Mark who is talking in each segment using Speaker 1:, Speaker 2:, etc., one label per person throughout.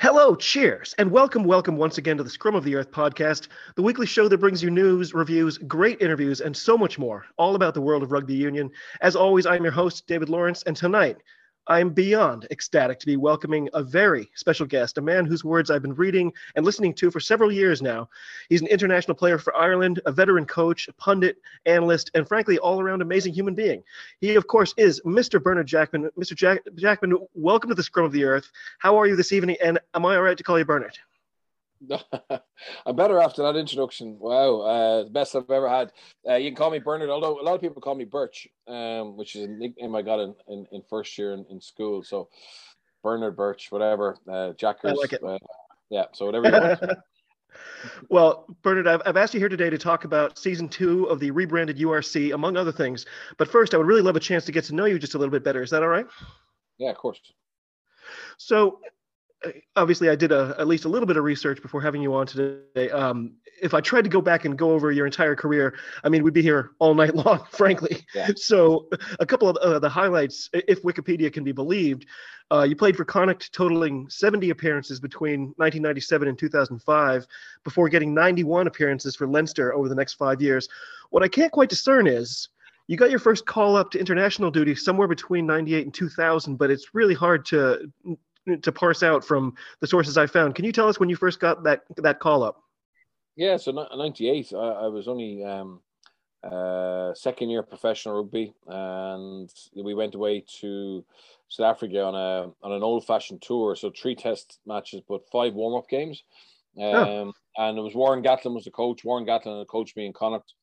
Speaker 1: Hello, cheers, and welcome, welcome once again to the Scrum of the Earth podcast, the weekly show that brings you news, reviews, great interviews, and so much more, all about the world of rugby union. As always, I'm your host, David Lawrence, and tonight I'm beyond ecstatic to be welcoming a very special guest, a man whose words I've been reading and listening to for several years now. He's an international player for Ireland, a veteran coach, a pundit, analyst, and frankly, all around amazing human being. He, of course, is Mr. Bernard Jackman. Mr. Jack- Jackman, welcome to the Scrum of the Earth. How are you this evening? And am I all right to call you Bernard?
Speaker 2: I'm better after that introduction. Wow, uh, the best I've ever had. Uh, you can call me Bernard, although a lot of people call me Birch, um, which is a nickname I got in, in, in first year in, in, school. So Bernard Birch, whatever. Uh, Jackers. I like it. Uh, yeah, so whatever you want.
Speaker 1: well, Bernard, I've, I've asked you here today to talk about season two of the rebranded URC, among other things. But first, I would really love a chance to get to know you just a little bit better. Is that all right?
Speaker 2: Yeah, of course.
Speaker 1: So, obviously I did a, at least a little bit of research before having you on today. Um, if I tried to go back and go over your entire career, I mean, we'd be here all night long, frankly. Yeah. So, a couple of uh, the highlights, if Wikipedia can be believed, uh, you played for Connacht, totaling 70 appearances between 1997 and 2005, before getting 91 appearances for Leinster over the next five years. What I can't quite discern is you got your first call up to international duty somewhere between 98 and 2000 but it's really hard to to parse out from the sources I found. Can you tell us when you first got that that call up?
Speaker 2: Yeah, so '98, I, I, was only um, uh, second year professional rugby, and we went away to South Africa on a on an old fashioned tour. So three test matches, but five warm up games. Um, oh. And it was Warren Gatland was the coach. Warren Gatlin Gatland coached me in Connacht,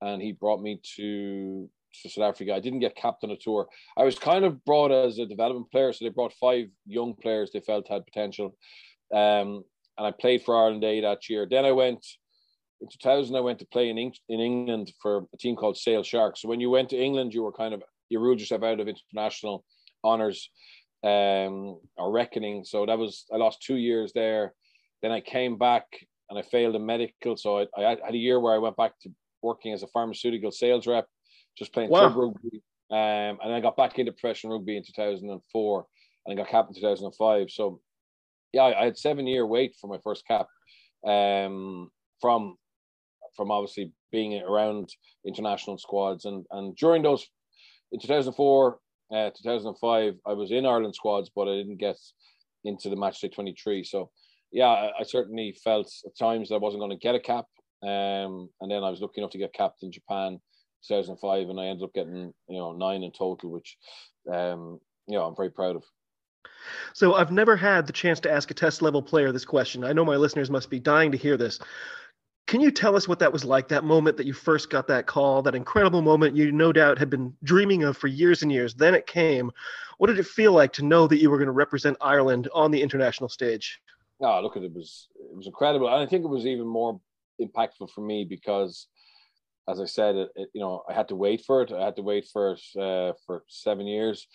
Speaker 2: and he brought me to to South Africa. I didn't get capped on a tour. I was kind of brought as a development player, so they brought five young players they felt had potential. Um, and I played for Ireland A that year. Then I went in 2000. I went to play in in England for a team called Sale Sharks. So when you went to England, you were kind of you ruled yourself out of international honors um, or reckoning. So that was I lost two years there. Then I came back and I failed in medical. So I, I had a year where I went back to working as a pharmaceutical sales rep just playing wow. club rugby. Um, and I got back into professional rugby in 2004 and I got capped in 2005. So, yeah, I, I had seven year wait for my first cap um, from from obviously being around international squads. And, and during those, in 2004, uh, 2005, I was in Ireland squads, but I didn't get into the match day 23. So, yeah, I, I certainly felt at times that I wasn't going to get a cap. Um, and then I was lucky enough to get capped in Japan 2005, and I ended up getting you know nine in total, which um, you know I'm very proud of.
Speaker 1: So I've never had the chance to ask a test level player this question. I know my listeners must be dying to hear this. Can you tell us what that was like, that moment that you first got that call, that incredible moment you no doubt had been dreaming of for years and years? Then it came. What did it feel like to know that you were going to represent Ireland on the international stage?
Speaker 2: Oh, look, it was it was incredible, and I think it was even more impactful for me because as I said, it, it, you know, I had to wait for it. I had to wait for it uh, for seven years.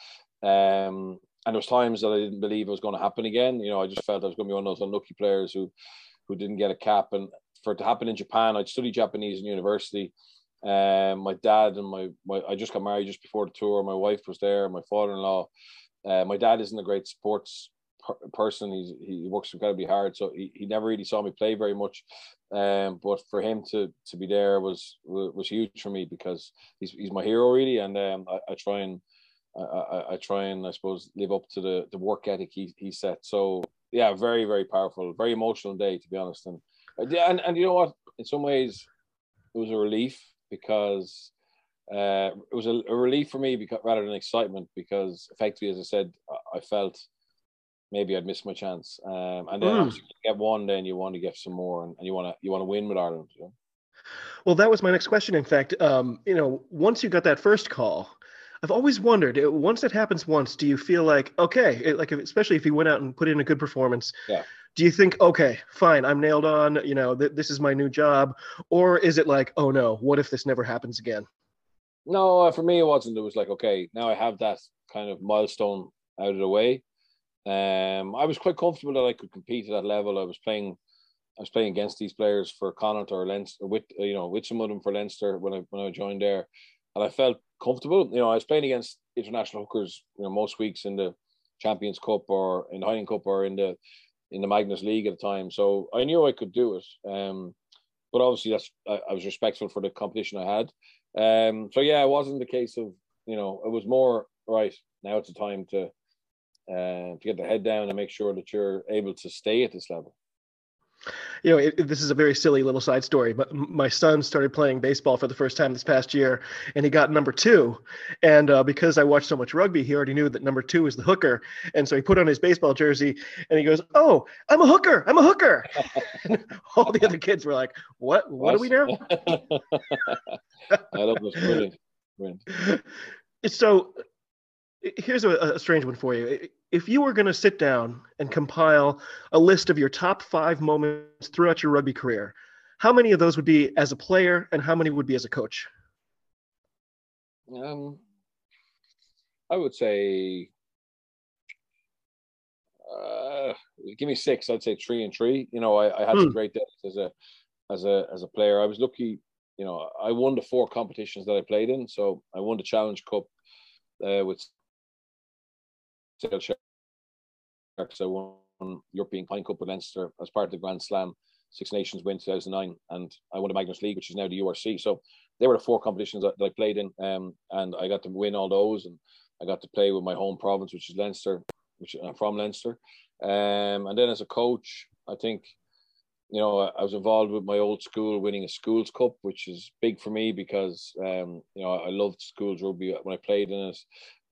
Speaker 2: Um, and there was times that I didn't believe it was going to happen again. You know, I just felt I was going to be one of those unlucky players who, who didn't get a cap. And for it to happen in Japan, I'd studied Japanese in university. Um, my dad and my, my, I just got married just before the tour. My wife was there. My father-in-law. Uh, my dad isn't a great sports person. He's, he works incredibly hard, so he, he never really saw me play very much. Um, but for him to to be there was was huge for me because he's he's my hero really, and um, I, I try and I, I, I, try and I suppose live up to the the work ethic he, he set. So yeah, very very powerful, very emotional day to be honest. And and and you know what? In some ways, it was a relief because uh, it was a, a relief for me because rather than excitement because effectively, as I said, I felt maybe I'd miss my chance. Um, and then mm. you get one, then you want to get some more, and, and you want to you want to win with Ireland. You know?
Speaker 1: Well, that was my next question. In fact, um, you know, once you got that first call, I've always wondered. Once it happens once, do you feel like okay, it, like especially if you went out and put in a good performance?
Speaker 2: Yeah.
Speaker 1: do you think okay fine i'm nailed on you know th- this is my new job or is it like oh no what if this never happens again
Speaker 2: no uh, for me it wasn't it was like okay now i have that kind of milestone out of the way um i was quite comfortable that i could compete at that level i was playing i was playing against these players for connacht or leinster with you know with some of them for leinster when i when i joined there and i felt comfortable you know i was playing against international hookers you know most weeks in the champions cup or in the Heineken cup or in the in the Magners League at the time. So I knew I could do it. Um, but obviously, that's I, I, was respectful for the competition I had. Um, so yeah, it wasn't the case of you know it was more right now. It's a time to uh, to get the head down and make sure that you're able to stay at this level
Speaker 1: you know, it, this is a very silly little side story, but my son started playing baseball for the first time this past year, and he got number two. And uh, because I watched so much rugby, he already knew that number two is the hooker, and so he put on his baseball jersey, and he goes, "Oh, I'm a hooker! I'm a hooker!" all the other kids were like, "What? What, what? are we now?"
Speaker 2: I love this brilliant. brilliant.
Speaker 1: So here's a, a, strange one for you. If you were going to sit down and compile a list of your top five moments throughout your rugby career, how many of those would be as a player and how many would be as a coach?
Speaker 2: Um, I would say, uh, give me six. I'd say three and three. You know, I, I had hmm. some great days as a as a as a player. I was lucky. You know, I won the four competitions that I played in. So I won the Challenge Cup uh, with Sharks. I won European Pine Cup with Leinster as part of the Grand Slam Six Nations win 2009, and I won the Magners League, which is now the URC. So they were the four competitions that, that I played in, um, and I got to win all those, and I got to play with my home province, which is Leinster, which I'm from Leinster. Um, and then as a coach, I think, you know, I, I was involved with my old school winning a schools cup, which is big for me because, um, you know, I loved schools rugby when I played in it.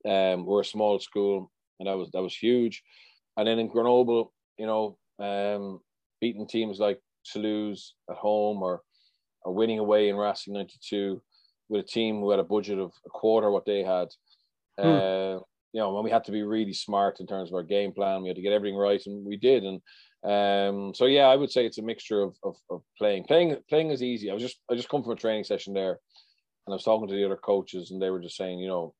Speaker 2: Um, we're a small school, and that was that was huge. And then in Grenoble, you know, um, beating teams like Toulouse at home or or winning away in Racing '92 with a team who had a budget of a quarter what they had. Hmm. Uh, you know, when we had to be really smart in terms of our game plan, we had to get everything right, and we did. And um, so yeah, I would say it's a mixture of, of, of playing. Playing playing is easy. I was just I just come from a training session there, and I was talking to the other coaches, and they were just saying, you know,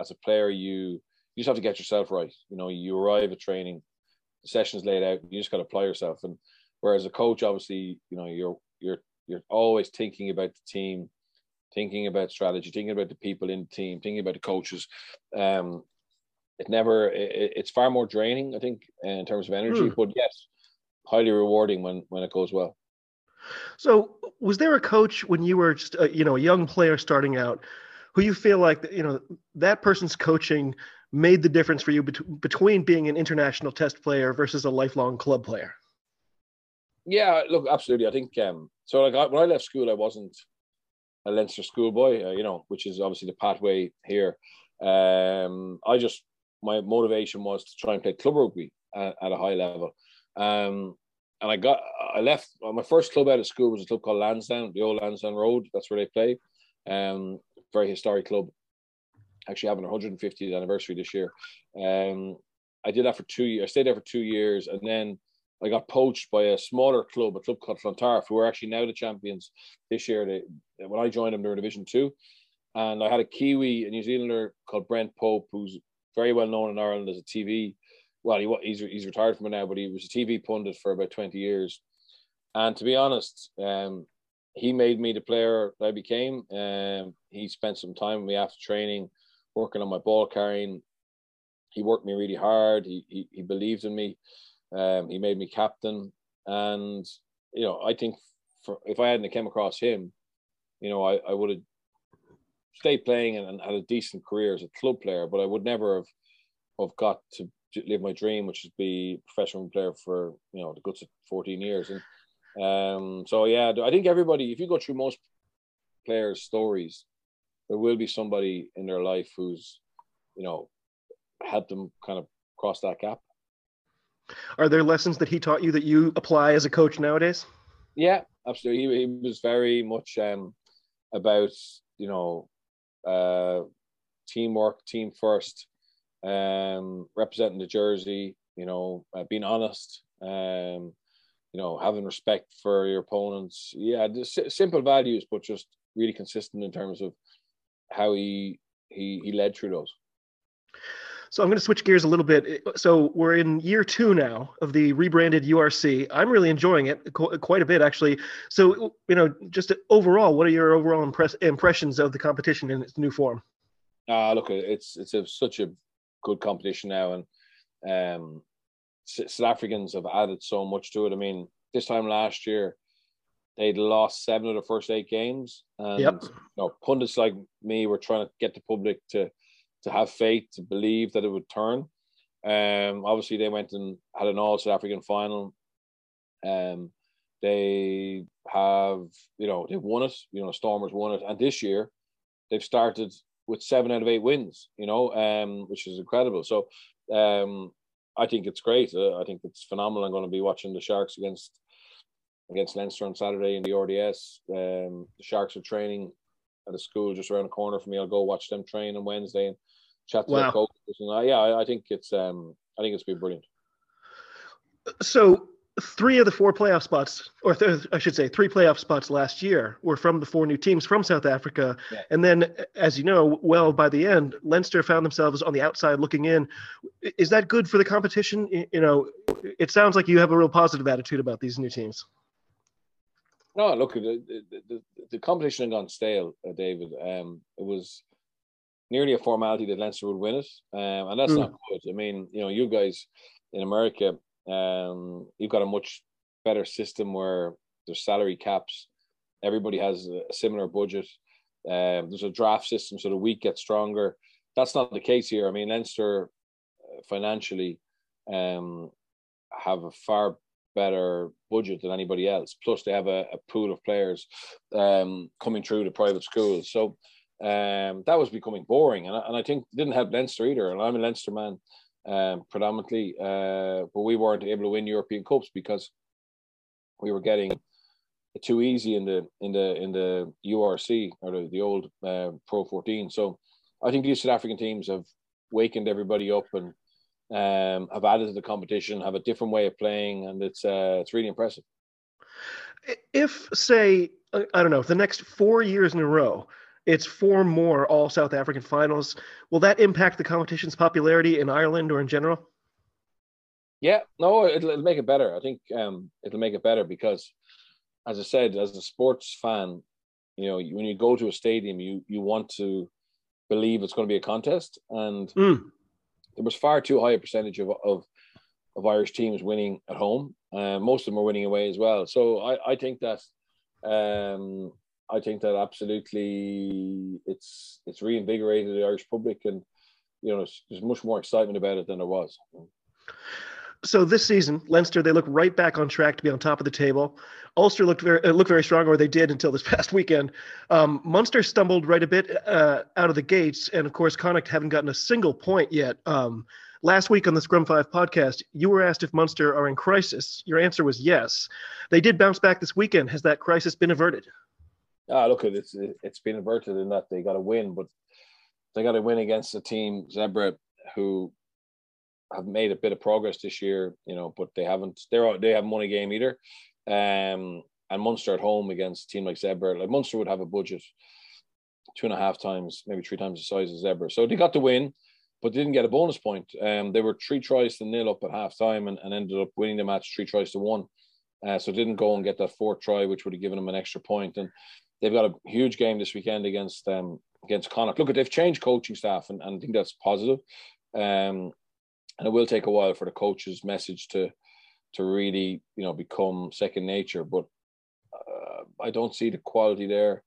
Speaker 2: as a player, you you just have to get yourself right. You know, you arrive at training, the session's laid out, you just got to apply yourself. And whereas a coach, obviously, you know, you're you're you're always thinking about the team, thinking about strategy, thinking about the people in the team, thinking about the coaches. Um, it never it, it's far more draining, I think, in terms of energy. Hmm. But yes, highly rewarding when when it goes well.
Speaker 1: So, was there a coach when you were just a, you know a young player starting out, who you feel like you know that person's coaching made the difference for you bet- between being an international test player versus a lifelong club player?
Speaker 2: Yeah, look, absolutely. I think um, so. Like I, when I left school, I wasn't a Leinster schoolboy, uh, you know, which is obviously the pathway here. Um, I just my motivation was to try and play club rugby at, at a high level. Um, and I got I left my first club out of school was a club called Lansdowne, the old Lansdowne Road. That's where they play. Um, very historic club actually having our 150th anniversary this year. Um, I did that for two years. I stayed there for two years, and then I got poached by a smaller club, a club called Clontarf, who are actually now the champions this year. They, when I joined them, they were Division Two, and I had a Kiwi, a New Zealander called Brent Pope, who's very well known in Ireland as a TV. Well, he, he's he's retired from it now, but he was a TV pundit for about 20 years. And to be honest, um, he made me the player that I became. Um, he spent some time with me after training working on my ball carrying. He worked me really hard. He he, he believed in me. Um, he made me captain, and you know I think for, if I hadn't come across him, you know I, I would have stayed playing and, and, had a decent career as a club player, but I would never have have got to live my dream, which is be a professional player for you know the guts of fourteen years. And um, so yeah, I think everybody, if you go through most players' stories, there will be somebody in their life who's, you know, helped them kind of cross that gap.
Speaker 1: Are there lessons that he taught you that you apply as a coach nowadays?
Speaker 2: Yeah, absolutely. He, he was very much um, about, you know, uh, teamwork, team first, um, representing the jersey, you know, uh, being honest, Um, you know, having respect for your opponents. Yeah, just simple values, but just really consistent in terms of how he he he led through those.
Speaker 1: So I'm going to switch gears a little bit. So we're in year two now of the rebranded URC. I'm really enjoying it quite a bit, actually. So you know, just overall, what are your overall impress- impressions of the competition in its new form?
Speaker 2: Ah, uh, look, it's it's a, such a good competition now, and um, South Africans have added so much to it. I mean, this time last year, they'd lost seven of the first eight games, and yep. you know, pundits like me were trying to get the public to to have faith, to believe that it would turn. Um, obviously, they went and had an All South African final. Um, they have, you know, they've won it. You know, Stormers won it, and this year they've started with seven out of eight wins. You know, um, which is incredible. So, um, I think it's great. Uh, I think it's phenomenal. I'm going to be watching the Sharks against against Leinster on Saturday in the RDS. Um, the Sharks are training at a school just around the corner for me. I'll go watch them train on Wednesday and chat to wow. their coaches. And I, yeah, I, I, think it's um, I think it's been brilliant.
Speaker 1: So three of the four playoff spots, or th- I should say, three playoff spots last year were from the four new teams from South Africa. Yeah. And then, as you know, well, by the end, Leinster found themselves on the outside looking in. Is that good for the competition? You know, it sounds like you have a real positive attitude about these new teams.
Speaker 2: No, look, the, the, the, the competition had gone stale, uh, David. Um, it was nearly a formality that Leinster would win it, um, and that's mm. not good. I mean, you know, you guys in America, um, you've got a much better system where there's salary caps. Everybody has a similar budget. Um, there's a draft system, so the week gets stronger. That's not the case here. I mean, Leinster uh, financially um, have a far better budget than anybody else. Plus, they have a, a pool of players um, coming through the private schools. So um, that was becoming boring, and I, and I think didn't help Leinster either. And I'm a Leinster man um, predominantly, uh, but we weren't able to win European cups because we were getting too easy in the in the in the URC or the, the old uh, Pro 14. So I think these South African teams have wakened everybody up and um, have added to the competition, have a different way of playing, and it's uh, it's really impressive.
Speaker 1: If say I don't know the next four years in a row it's four more all South African finals. Will that impact the competition's popularity in Ireland or in general?
Speaker 2: Yeah, no, it'll, it'll make it better. I think um, it'll make it better because, as I said, as a sports fan, you know, when you go to a stadium, you you want to believe it's going to be a contest, and mm. There was far too high a percentage of of, of Irish teams winning at home. Uh, most of them are winning away as well. So I, I think that um, I think that absolutely it's it's reinvigorated the Irish public, and you know there's much more excitement about it than there was.
Speaker 1: So this season, Leinster they look right back on track to be on top of the table. Ulster looked very uh, looked very strong, or they did until this past weekend. Um, Munster stumbled right a bit uh, out of the gates, and of course, Connacht haven't gotten a single point yet. Um, last week on the Scrum Five podcast, you were asked if Munster are in crisis. Your answer was yes. They did bounce back this weekend. Has that crisis been averted?
Speaker 2: Ah, look, it's it's been averted in that they got a win, but they got a win against a team Zebre who have made a bit of progress this year, you know, but they haven't. They're they haven't won a game either. Um, and Munster at home against a team like Zebre, like Munster would have a budget two and a half times, maybe three times the size of Zebre. So they got the win, but didn't get a bonus point. Um, they were three tries to nil up at half time and, and ended up winning the match three tries to one. Uh, so didn't go and get that fourth try, which would have given them an extra point. And they've got a huge game this weekend against um, against Connacht. Look, they've changed coaching staff, and, and I think that's positive. Um, and it will take a while for the coach's message to to really you know become second nature. But uh, I don't see the quality there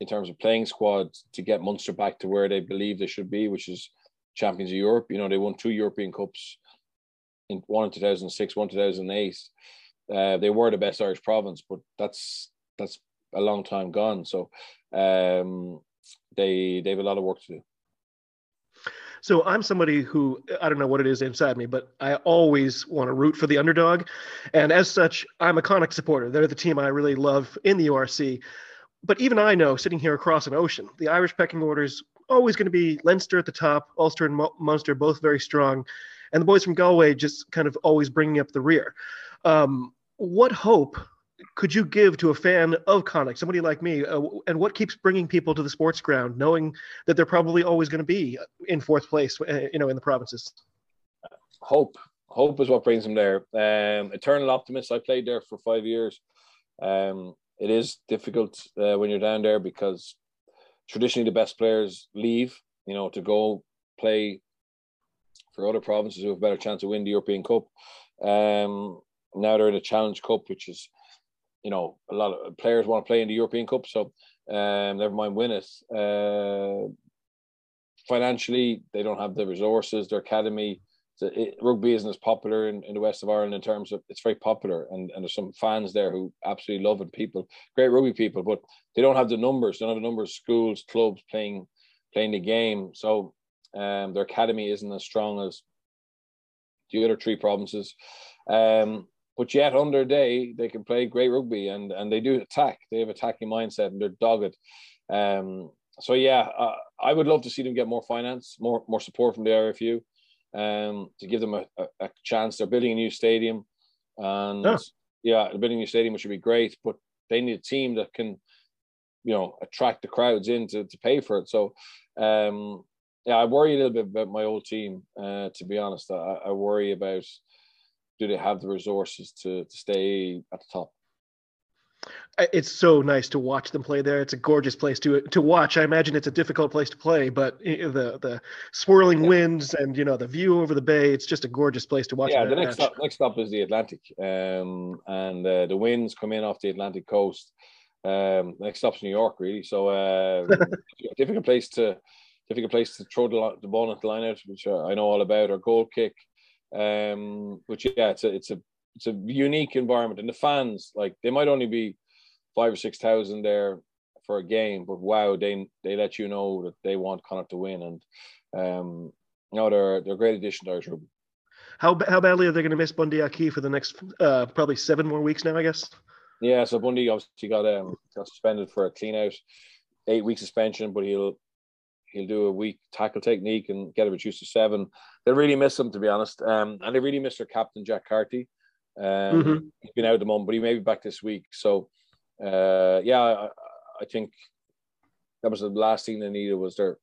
Speaker 2: in terms of playing squad to get Munster back to where they believe they should be, which is champions of Europe. You know, they won two European Cups in one in 2006, one 2008. Uh, they were the best Irish province, but that's that's a long time gone. So um, they they have a lot of work to do.
Speaker 1: So I'm somebody who I don't know what it is inside me, but I always want to root for the underdog, and as such, I'm a Connacht supporter. They're the team I really love in the URC. But even I know, sitting here across an ocean, the Irish pecking order is always going to be Leinster at the top, Ulster and Munster both very strong, and the boys from Galway just kind of always bringing up the rear. Um, what hope could you give to a fan of Connacht, somebody like me, uh, and what keeps bringing people to the sports ground, knowing that they're probably always going to be in fourth place, uh, you know, in the provinces?
Speaker 2: Hope, hope is what brings them there. Um, eternal optimist. I played there for five years. Um, it is difficult uh, when you're down there because traditionally the best players leave, you know, to go play for other provinces who have a better chance of winning the European Cup. Um, now they're in a Challenge Cup, which is, you know, a lot of players want to play in the European Cup, so um, never mind win it. Uh, financially, they don't have the resources. Their academy, it, rugby isn't as popular in, in the west of Ireland in terms of it's very popular, and, and there's some fans there who absolutely love it. People, great rugby people, but they don't have the numbers. They don't have the numbers of schools, clubs playing playing the game. So um, their academy isn't as strong as the other three provinces. Um, but yet under day they can play great rugby and and they do attack. They have an attacking mindset and they're dogged. Um, so yeah, uh, I would love to see them get more finance, more more support from the RFU, um, to give them a, a, a chance. They're building a new stadium, and oh. yeah, they're building a new stadium, which would be great. But they need a team that can, you know, attract the crowds in to, to pay for it. So, um, yeah, I worry a little bit about my old team. Uh, to be honest, I, I worry about do they have the resources to to stay at the top?
Speaker 1: It's so nice to watch them play there. It's a gorgeous place to to watch. I imagine it's a difficult place to play, but the the swirling yeah. winds and you know the view over the bay. It's just a gorgeous place to watch.
Speaker 2: Yeah, the next stop, next stop is the Atlantic, um, and uh, the winds come in off the Atlantic coast. Um, next stop's New York, really. So uh, difficult place to difficult place to throw the, the ball at the line out, which I know all about. Or goal kick, um, which yeah, it's a it's a it's a unique environment, and the fans like they might only be five or six thousand there for a game, but wow, they they let you know that they want Connacht to win, and um, no, they're they're a great addition to Irish rugby.
Speaker 1: How how badly are they going to miss Bundee Aki for the next uh, probably seven more weeks now? I guess.
Speaker 2: Yeah, so Bundee obviously got um got suspended for a clean out, eight week suspension, but he'll he'll do a weak tackle technique and get it reduced to seven. They really miss him, to be honest. Um, and they really miss their captain, Jack Carty. Um, mm-hmm. He's been out at the moment, but he may be back this week. So, uh, yeah, I, I, think that was the last thing they needed was their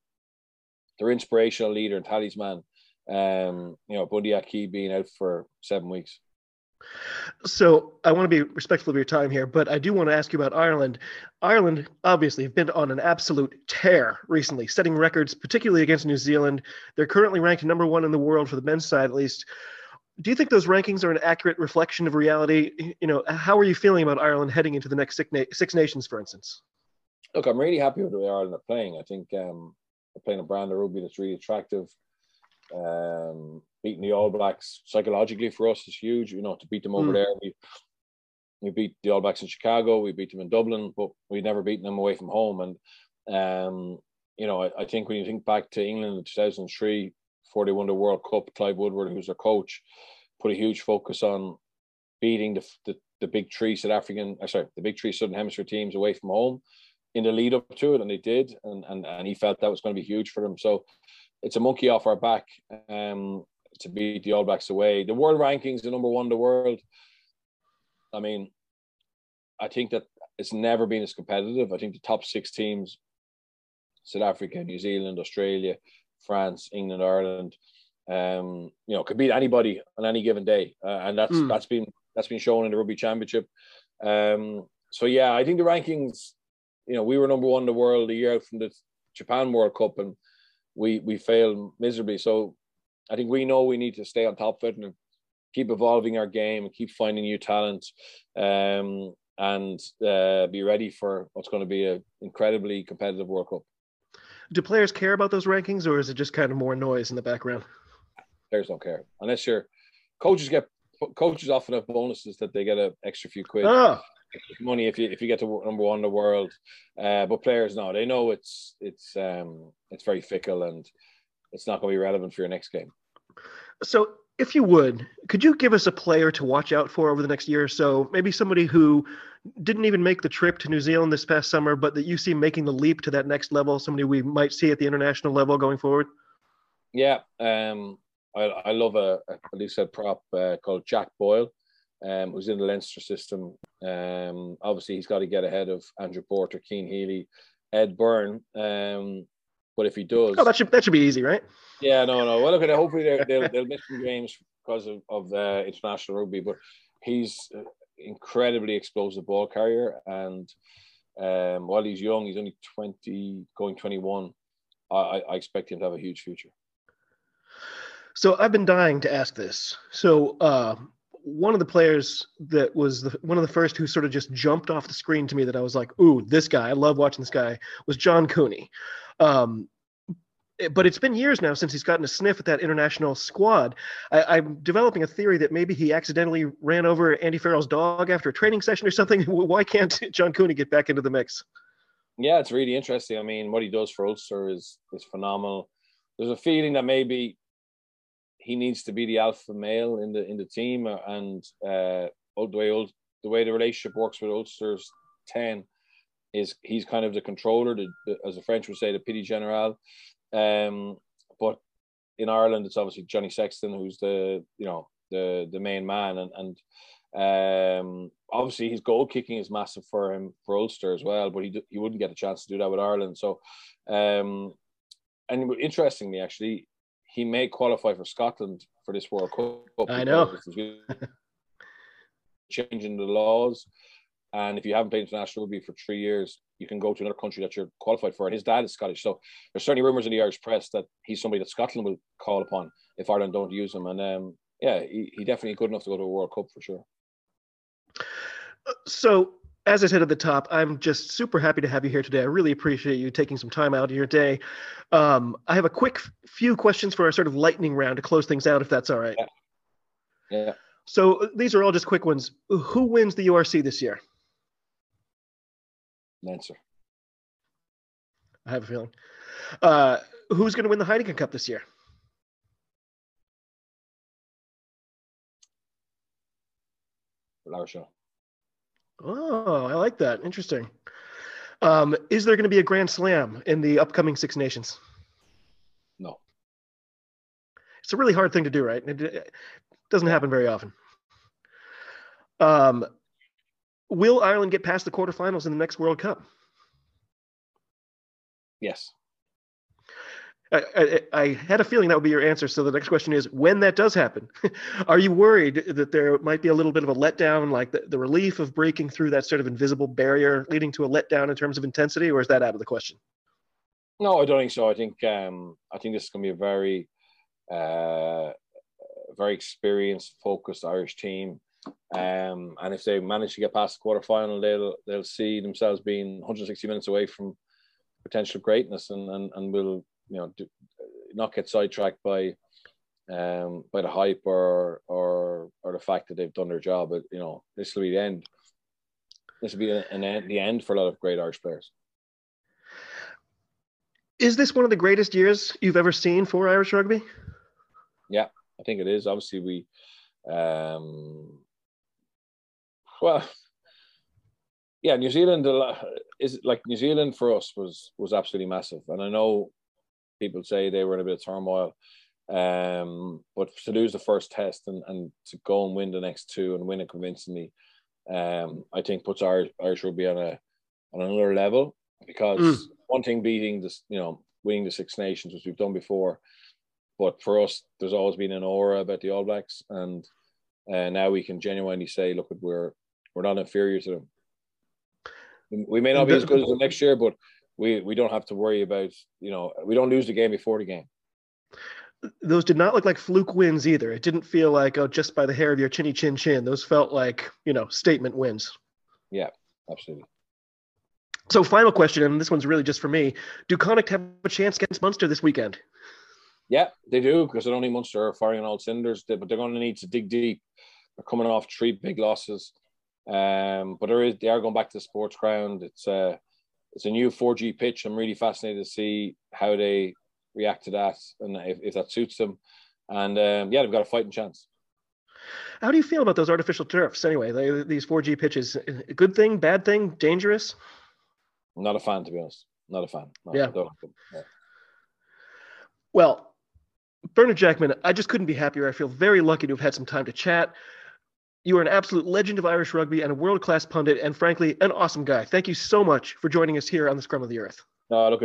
Speaker 2: their inspirational leader and talisman. Um, you know, Bundee Aki being out for seven weeks.
Speaker 1: So I want to be respectful of your time here, but I do want to ask you about Ireland. Ireland obviously have been on an absolute tear recently, setting records, particularly against New Zealand. They're currently ranked number one in the world for the men's side, at least. Do you think those rankings are an accurate reflection of reality? You know, how are you feeling about Ireland heading into the next Six Nations, for instance?
Speaker 2: Look, I'm really happy with the way Ireland are playing. I think um, they're playing a brand of rugby that's really attractive. Um, beating the All Blacks psychologically for us is huge. You know, to beat them over mm. there, we we beat the All Blacks in Chicago, we beat them in Dublin, but we never beaten them away from home. And um, you know, I, I, think when you think back to England in 2003, before they won the World Cup, Clive Woodward, who's their coach, put a huge focus on beating the the, the big three South African, uh, sorry, the big three Southern Hemisphere teams away from home in the lead up to it, and they did, and and and he felt that was going to be huge for them. So it's a monkey off our back um, to beat the All Blacks away. The world rankings, the number one in the world. I mean, I think that it's never been as competitive. I think the top six teams, South Africa, New Zealand, Australia, France, England, Ireland, um, you know, could beat anybody on any given day, uh, and that's mm. that's been that's been shown in the Rugby Championship. Um, so yeah, I think the rankings, you know, we were number one in the world a year out from the Japan World Cup, and we we failed miserably. So I think we know we need to stay on top of it and keep evolving our game and keep finding new talent um, and uh, be ready for what's going to be an incredibly competitive World Cup.
Speaker 1: Do players care about those rankings, or is it just kind of more noise in the background?
Speaker 2: Players don't care unless your coaches get coaches often have bonuses that they get an extra few quid. Oh money if you if you get to number one in the world. Uh, but players no, they know it's it's um it's very fickle and it's not going to be relevant for your next game.
Speaker 1: So, if you would, could you give us a player to watch out for over the next year or so? Maybe somebody who didn't even make the trip to New Zealand this past summer, but that you see making the leap to that next level. Somebody we might see at the international level going forward.
Speaker 2: Yeah, um, I, I love a, a loosehead prop uh, called Jack Boyle, um, who's in the Leinster system. Um, obviously, he's got to get ahead of Andrew Porter, Cian Healy, Ed Byrne. Um, but if he does,
Speaker 1: oh, that should that should be easy, right?
Speaker 2: Yeah, no, no. Well, look at it. Hopefully, they'll they'll miss some games because of of the international rugby. But he's incredibly explosive ball carrier, and um, while he's young, he's only twenty, going twenty one. I, I expect him to have a huge future.
Speaker 1: So I've been dying to ask this. So uh, one of the players that was the, one of the first who sort of just jumped off the screen to me that I was like, "Ooh, this guy! I love watching this guy." Was John Cooney. Um, but it's been years now since he's gotten a sniff at that international squad. I, am developing a theory that maybe he accidentally ran over Andy Farrell's dog after a training session or something. Why can't John Cooney get back into the mix?
Speaker 2: Yeah, it's really interesting. I mean, what he does for Ulster is is phenomenal. There's a feeling that maybe he needs to be the alpha male in the in the team, uh, and uh, the way the way the relationship works with Ulster's ten is he's kind of the controller, the, the, as the French would say, the petit general. Um, but in Ireland, it's obviously Johnny Sexton who's the you know the the main man, and and um, obviously his goal kicking is massive for him for Ulster as well. But he he wouldn't get a chance to do that with Ireland. So, um, and interestingly, actually, he may qualify for Scotland for this World Cup.
Speaker 1: I know.
Speaker 2: changing the laws. And if you haven't played international rugby for three years, you can go to another country that you're qualified for. And his dad is Scottish. So there's certainly rumours in the Irish press that he's somebody that Scotland will call upon if Ireland don't use him. And um, yeah, he, he definitely good enough to go to a World Cup for sure.
Speaker 1: So as I said at the top, I'm just super happy to have you here today. I really appreciate you taking some time out of your day. Um, I have a quick few questions for our sort of lightning round to close things out, if that's all right.
Speaker 2: Yeah. yeah.
Speaker 1: So these are all just quick ones. Who wins the URC this year?
Speaker 2: Leinster.
Speaker 1: I have a feeling. Uh, who's going to win the Heineken Cup this year?
Speaker 2: La Rochelle.
Speaker 1: Oh, I like that. Interesting. Um, is there going to be a Grand Slam in the upcoming Six Nations?
Speaker 2: No.
Speaker 1: It's a really hard thing to do, right? It doesn't happen very often. Um, will Ireland get past the quarterfinals in the next World Cup?
Speaker 2: Yes.
Speaker 1: I, I, I, had a feeling that would be your answer. So the next question is, when that does happen, are you worried that there might be a little bit of a letdown, like the, the relief of breaking through that sort of invisible barrier, leading to a letdown in terms of intensity, or is that out of the question?
Speaker 2: No, I don't think so. I think um, I think this is going to be a very, uh, very experienced, focused Irish team. Um, and if they manage to get past the quarterfinal, they'll they'll see themselves being 160 minutes away from potential greatness, and and, and will you know do, not get sidetracked by um by the hype or or or the fact that they've done their job. But you know, this will be the end. This will be an end, the end for a lot of great Irish players.
Speaker 1: Is this one of the greatest years you've ever seen for Irish rugby?
Speaker 2: Yeah, I think it is. Obviously, we, um, well, yeah, New Zealand is like New Zealand for us was was absolutely massive, and I know people say they were in a bit of turmoil. Um, but to lose the first test and, and to go and win the next two and win it convincingly, um, I think puts our Irish rugby on a on another level because mm. one thing beating this, you know, winning the Six Nations, which we've done before, but for us, there's always been an aura about the All Blacks, and uh, now we can genuinely say, look, we're we're not inferior to them. We may not be as good as them next year, but we we don't have to worry about you know we don't lose the game before the game.
Speaker 1: Those did not look like fluke wins either. It didn't feel like oh just by the hair of your chinny chin chin. Those felt like you know statement wins.
Speaker 2: Yeah, absolutely.
Speaker 1: So final question, and this one's really just for me: Do Connacht have a chance against Munster this weekend?
Speaker 2: Yeah, they do because I don't think Munster are firing on all cylinders, but they're going to need to dig deep. They're coming off three big losses, um, but there is they are going back to the sports ground. It's uh, it's a new 4G pitch. I'm really fascinated to see how they react to that and if, if that suits them. And um, yeah, they've got a fighting chance.
Speaker 1: How do you feel about those artificial turfs anyway? They, these 4G pitches, good thing, bad thing, dangerous?
Speaker 2: not a fan, to be honest. Not a fan. No,
Speaker 1: yeah. yeah. Well, Bernard Jackman, I just couldn't be happier. I feel very lucky to have had some time to chat. You are an absolute legend of Irish rugby and a world class pundit, and frankly, an awesome guy. Thank you so much for joining us here on the Scrum of the Earth.
Speaker 2: No, look,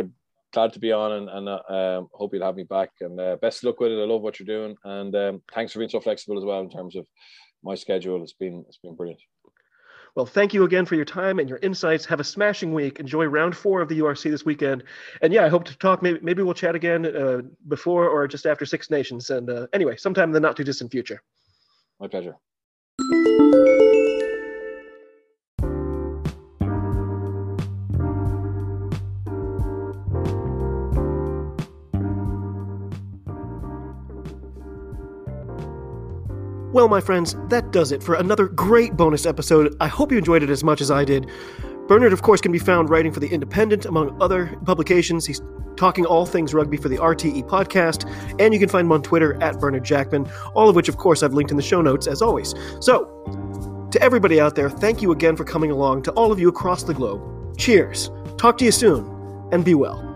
Speaker 2: glad to be on, and, and uh, um, hope you'll have me back. And uh, best luck with it. I love what you're doing, and um, thanks for being so flexible as well in terms of my schedule. It's been it's been brilliant.
Speaker 1: Well, thank you again for your time and your insights. Have a smashing week. Enjoy round four of the URC this weekend. And yeah, I hope to talk. Maybe, maybe we'll chat again uh, before or just after Six Nations. And uh, anyway, sometime in the not too distant future.
Speaker 2: My pleasure.
Speaker 1: Well, my friends, that does it for another great bonus episode. I hope you enjoyed it as much as I did. Bernard, of course, can be found writing for The Independent, among other publications. He's talking all things rugby for the RTE podcast, and you can find him on Twitter at Bernard Jackman, all of which, of course, I've linked in the show notes as always. So, to everybody out there, thank you again for coming along. To all of you across the globe, cheers. Talk to you soon, and be well.